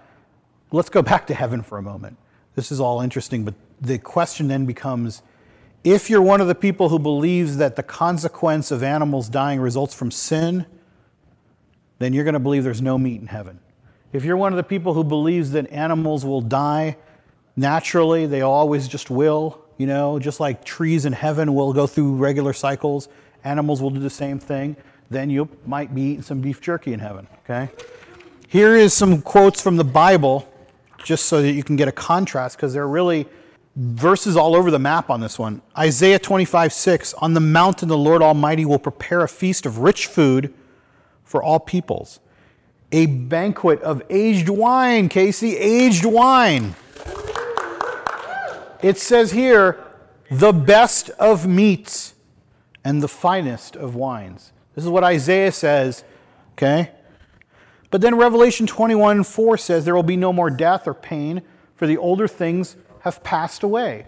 Speaker 1: let's go back to heaven for a moment. This is all interesting, but the question then becomes if you're one of the people who believes that the consequence of animals dying results from sin, then you're going to believe there's no meat in heaven. If you're one of the people who believes that animals will die naturally, they always just will, you know, just like trees in heaven will go through regular cycles, animals will do the same thing, then you might be eating some beef jerky in heaven, okay? Here is some quotes from the Bible, just so that you can get a contrast, because there are really verses all over the map on this one. Isaiah 25, 6. On the mountain, the Lord Almighty will prepare a feast of rich food for all peoples, a banquet of aged wine, Casey, aged wine. It says here, the best of meats and the finest of wines. This is what Isaiah says, okay? But then Revelation 21 4 says, There will be no more death or pain, for the older things have passed away.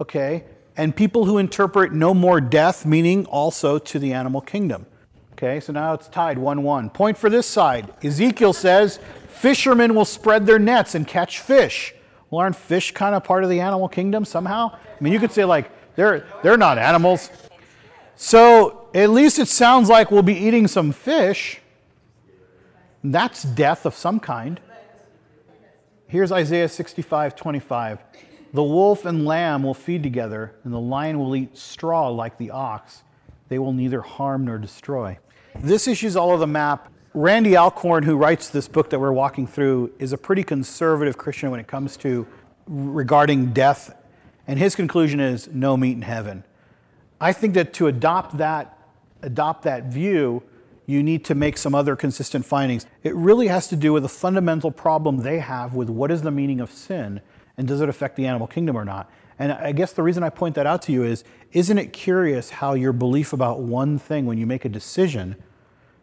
Speaker 1: Okay? And people who interpret no more death, meaning also to the animal kingdom. Okay, so now it's tied 1 1. Point for this side. Ezekiel says, Fishermen will spread their nets and catch fish. Well, aren't fish kind of part of the animal kingdom somehow? I mean, you could say, like, they're, they're not animals. So at least it sounds like we'll be eating some fish. That's death of some kind. Here's Isaiah 65 25. The wolf and lamb will feed together, and the lion will eat straw like the ox. They will neither harm nor destroy. This issue's all over the map. Randy Alcorn, who writes this book that we're walking through, is a pretty conservative Christian when it comes to regarding death, and his conclusion is no meat in heaven. I think that to adopt that, adopt that view, you need to make some other consistent findings. It really has to do with the fundamental problem they have with what is the meaning of sin and does it affect the animal kingdom or not. And I guess the reason I point that out to you is isn't it curious how your belief about one thing when you make a decision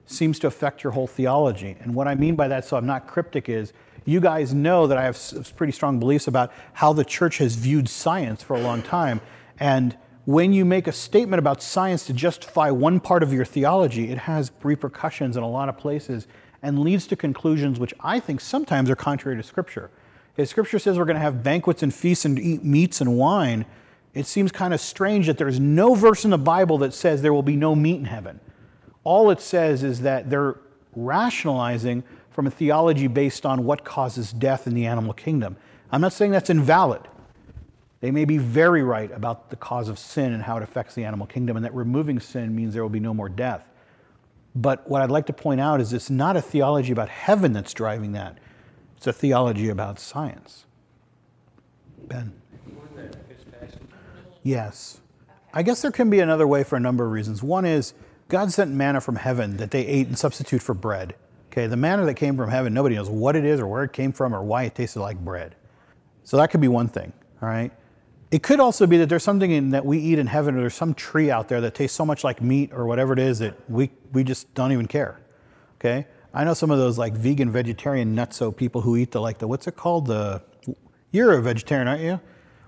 Speaker 1: seems to affect your whole theology? And what I mean by that, so I'm not cryptic, is you guys know that I have pretty strong beliefs about how the church has viewed science for a long time. And when you make a statement about science to justify one part of your theology, it has repercussions in a lot of places and leads to conclusions which I think sometimes are contrary to Scripture. If Scripture says we're going to have banquets and feasts and eat meats and wine, it seems kind of strange that there's no verse in the Bible that says there will be no meat in heaven. All it says is that they're rationalizing from a theology based on what causes death in the animal kingdom. I'm not saying that's invalid. They may be very right about the cause of sin and how it affects the animal kingdom, and that removing sin means there will be no more death. But what I'd like to point out is it's not a theology about heaven that's driving that, it's a theology about science. Ben? Yes. I guess there can be another way for a number of reasons. One is God sent manna from heaven that they ate and substitute for bread. Okay, the manna that came from heaven, nobody knows what it is or where it came from or why it tasted like bread. So that could be one thing, all right? It could also be that there's something in, that we eat in heaven or there's some tree out there that tastes so much like meat or whatever it is that we, we just don't even care, okay? I know some of those like vegan, vegetarian nutso people who eat the like the, what's it called? The, you're a vegetarian, aren't you?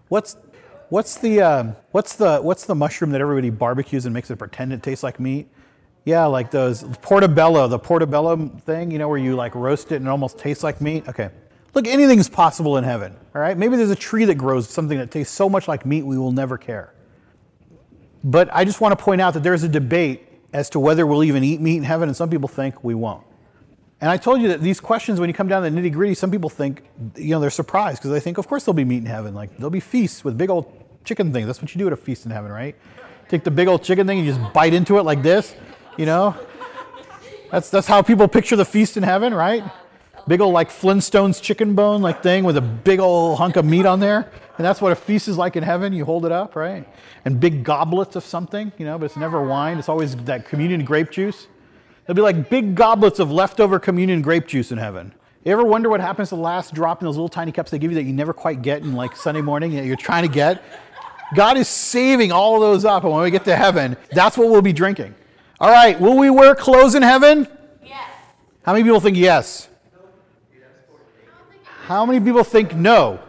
Speaker 1: What's, what's the, uh, what's the, what's the mushroom that everybody barbecues and makes it pretend it tastes like meat? Yeah, like those portobello, the portobello thing, you know, where you like roast it and it almost tastes like meat. Okay. Look, anything's possible in heaven, all right? Maybe there's a tree that grows something that tastes so much like meat we will never care. But I just want to point out that there's a debate as to whether we'll even eat meat in heaven, and some people think we won't. And I told you that these questions, when you come down to the nitty gritty, some people think, you know, they're surprised because they think, of course, there'll be meat in heaven. Like, there'll be feasts with big old chicken things. That's what you do at a feast in heaven, right? Take the big old chicken thing and you just bite into it like this. You know? That's, that's how people picture the feast in heaven, right? Big old like Flintstones chicken bone like thing with a big old hunk of meat on there. And that's what a feast is like in heaven. You hold it up, right? And big goblets of something, you know, but it's never wine. It's always that communion grape juice. There'll be like big goblets of leftover communion grape juice in heaven. You ever wonder what happens to the last drop in those little tiny cups they give you that you never quite get in like Sunday morning that you're trying to get? God is saving all of those up, and when we get to heaven, that's what we'll be drinking. All right, will we wear clothes in heaven?
Speaker 2: Yes.
Speaker 1: How many people think yes? How many people think no?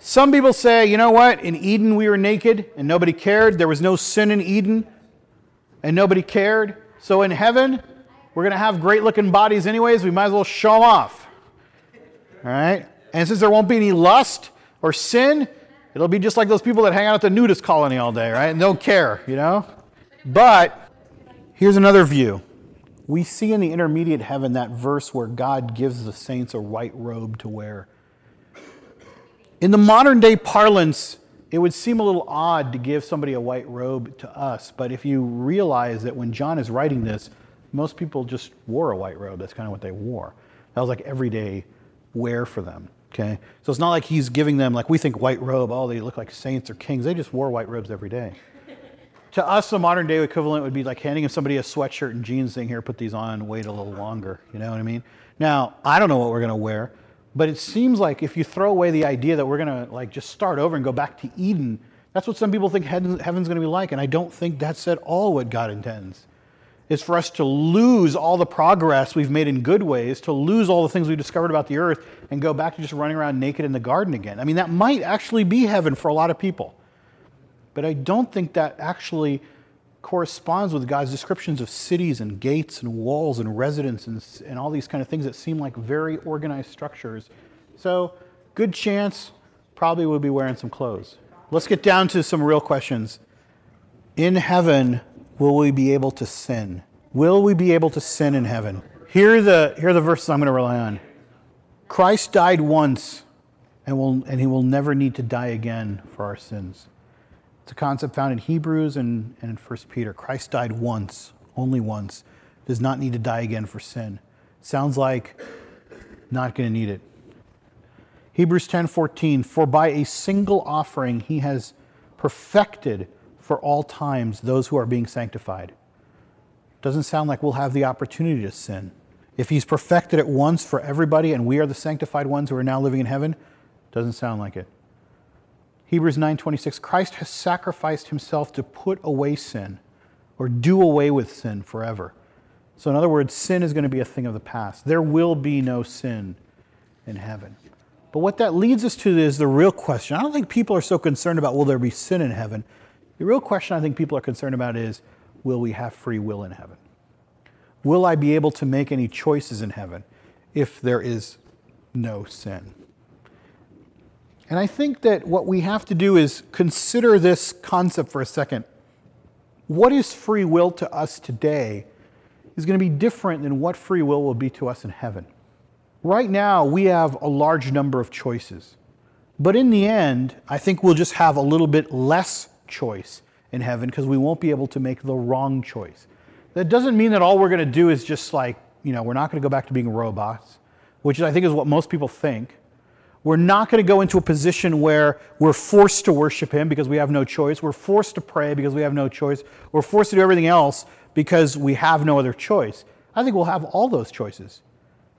Speaker 1: Some people say, you know what? In Eden we were naked and nobody cared. There was no sin in Eden and nobody cared. So in heaven, we're going to have great looking bodies anyways. We might as well show them off. All right? And since there won't be any lust or sin, it'll be just like those people that hang out at the nudist colony all day, right? And don't care, you know? But Here's another view. We see in the intermediate heaven that verse where God gives the saints a white robe to wear. In the modern day parlance, it would seem a little odd to give somebody a white robe to us, but if you realize that when John is writing this, most people just wore a white robe. That's kind of what they wore. That was like everyday wear for them. Okay? So it's not like he's giving them, like we think white robe, oh, they look like saints or kings. They just wore white robes every day. To us, the modern day equivalent would be like handing somebody a sweatshirt and jeans saying, here, put these on, wait a little longer. You know what I mean? Now, I don't know what we're going to wear, but it seems like if you throw away the idea that we're going to like just start over and go back to Eden, that's what some people think heaven's going to be like. And I don't think that's at all what God intends. Is for us to lose all the progress we've made in good ways, to lose all the things we've discovered about the earth, and go back to just running around naked in the garden again. I mean, that might actually be heaven for a lot of people. But I don't think that actually corresponds with God's descriptions of cities and gates and walls and residents and, and all these kind of things that seem like very organized structures. So, good chance, probably we'll be wearing some clothes. Let's get down to some real questions. In heaven, will we be able to sin? Will we be able to sin in heaven? Here are the, here are the verses I'm going to rely on. Christ died once, and, will, and he will never need to die again for our sins. It's a concept found in Hebrews and, and in 1 Peter. Christ died once, only once, does not need to die again for sin. Sounds like not going to need it. Hebrews 10:14 For by a single offering he has perfected for all times those who are being sanctified. Doesn't sound like we'll have the opportunity to sin. If he's perfected at once for everybody and we are the sanctified ones who are now living in heaven, doesn't sound like it. Hebrews 9:26 Christ has sacrificed himself to put away sin or do away with sin forever. So in other words, sin is going to be a thing of the past. There will be no sin in heaven. But what that leads us to is the real question. I don't think people are so concerned about will there be sin in heaven. The real question I think people are concerned about is will we have free will in heaven? Will I be able to make any choices in heaven if there is no sin? And I think that what we have to do is consider this concept for a second. What is free will to us today is going to be different than what free will will be to us in heaven. Right now, we have a large number of choices. But in the end, I think we'll just have a little bit less choice in heaven because we won't be able to make the wrong choice. That doesn't mean that all we're going to do is just like, you know, we're not going to go back to being robots, which I think is what most people think. We're not going to go into a position where we're forced to worship Him because we have no choice. We're forced to pray because we have no choice. We're forced to do everything else because we have no other choice. I think we'll have all those choices.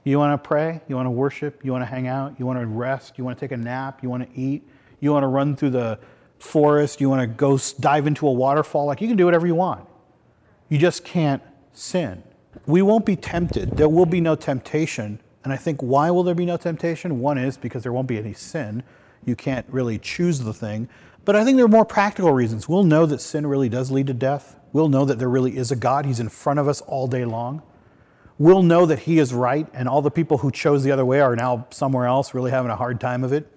Speaker 1: You want to pray? You want to worship? You want to hang out? You want to rest? You want to take a nap? You want to eat? You want to run through the forest? You want to go dive into a waterfall? Like you can do whatever you want. You just can't sin. We won't be tempted. There will be no temptation and I think why will there be no temptation? One is because there won't be any sin. You can't really choose the thing. But I think there are more practical reasons. We'll know that sin really does lead to death. We'll know that there really is a God. He's in front of us all day long. We'll know that He is right, and all the people who chose the other way are now somewhere else really having a hard time of it.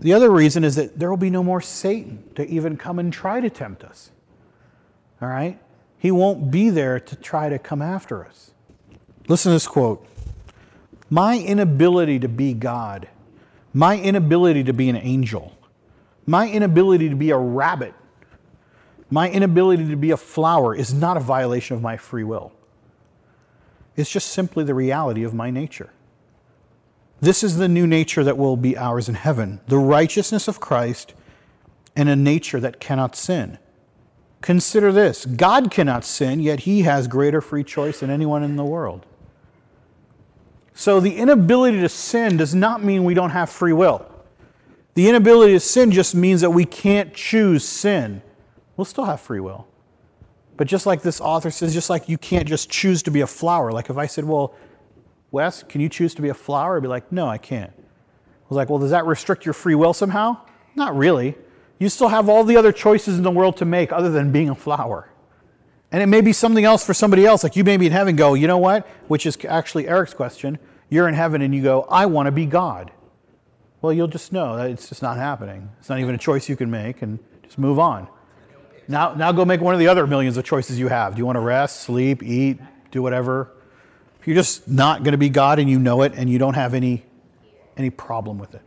Speaker 1: The other reason is that there will be no more Satan to even come and try to tempt us. All right? He won't be there to try to come after us. Listen to this quote my inability to be God, my inability to be an angel, my inability to be a rabbit, my inability to be a flower is not a violation of my free will. It's just simply the reality of my nature. This is the new nature that will be ours in heaven the righteousness of Christ and a nature that cannot sin. Consider this God cannot sin, yet he has greater free choice than anyone in the world. So the inability to sin does not mean we don't have free will. The inability to sin just means that we can't choose sin. We'll still have free will. But just like this author says, just like you can't just choose to be a flower. Like if I said, well, Wes, can you choose to be a flower? I'd be like, no, I can't. I was like, well, does that restrict your free will somehow? Not really. You still have all the other choices in the world to make other than being a flower. And it may be something else for somebody else. Like you may be in heaven go, you know what? Which is actually Eric's question. You're in heaven and you go, I want to be God. Well, you'll just know that it's just not happening. It's not even a choice you can make and just move on. Now, now go make one of the other millions of choices you have. Do you want to rest, sleep, eat, do whatever? You're just not going to be God and you know it and you don't have any, any problem with it.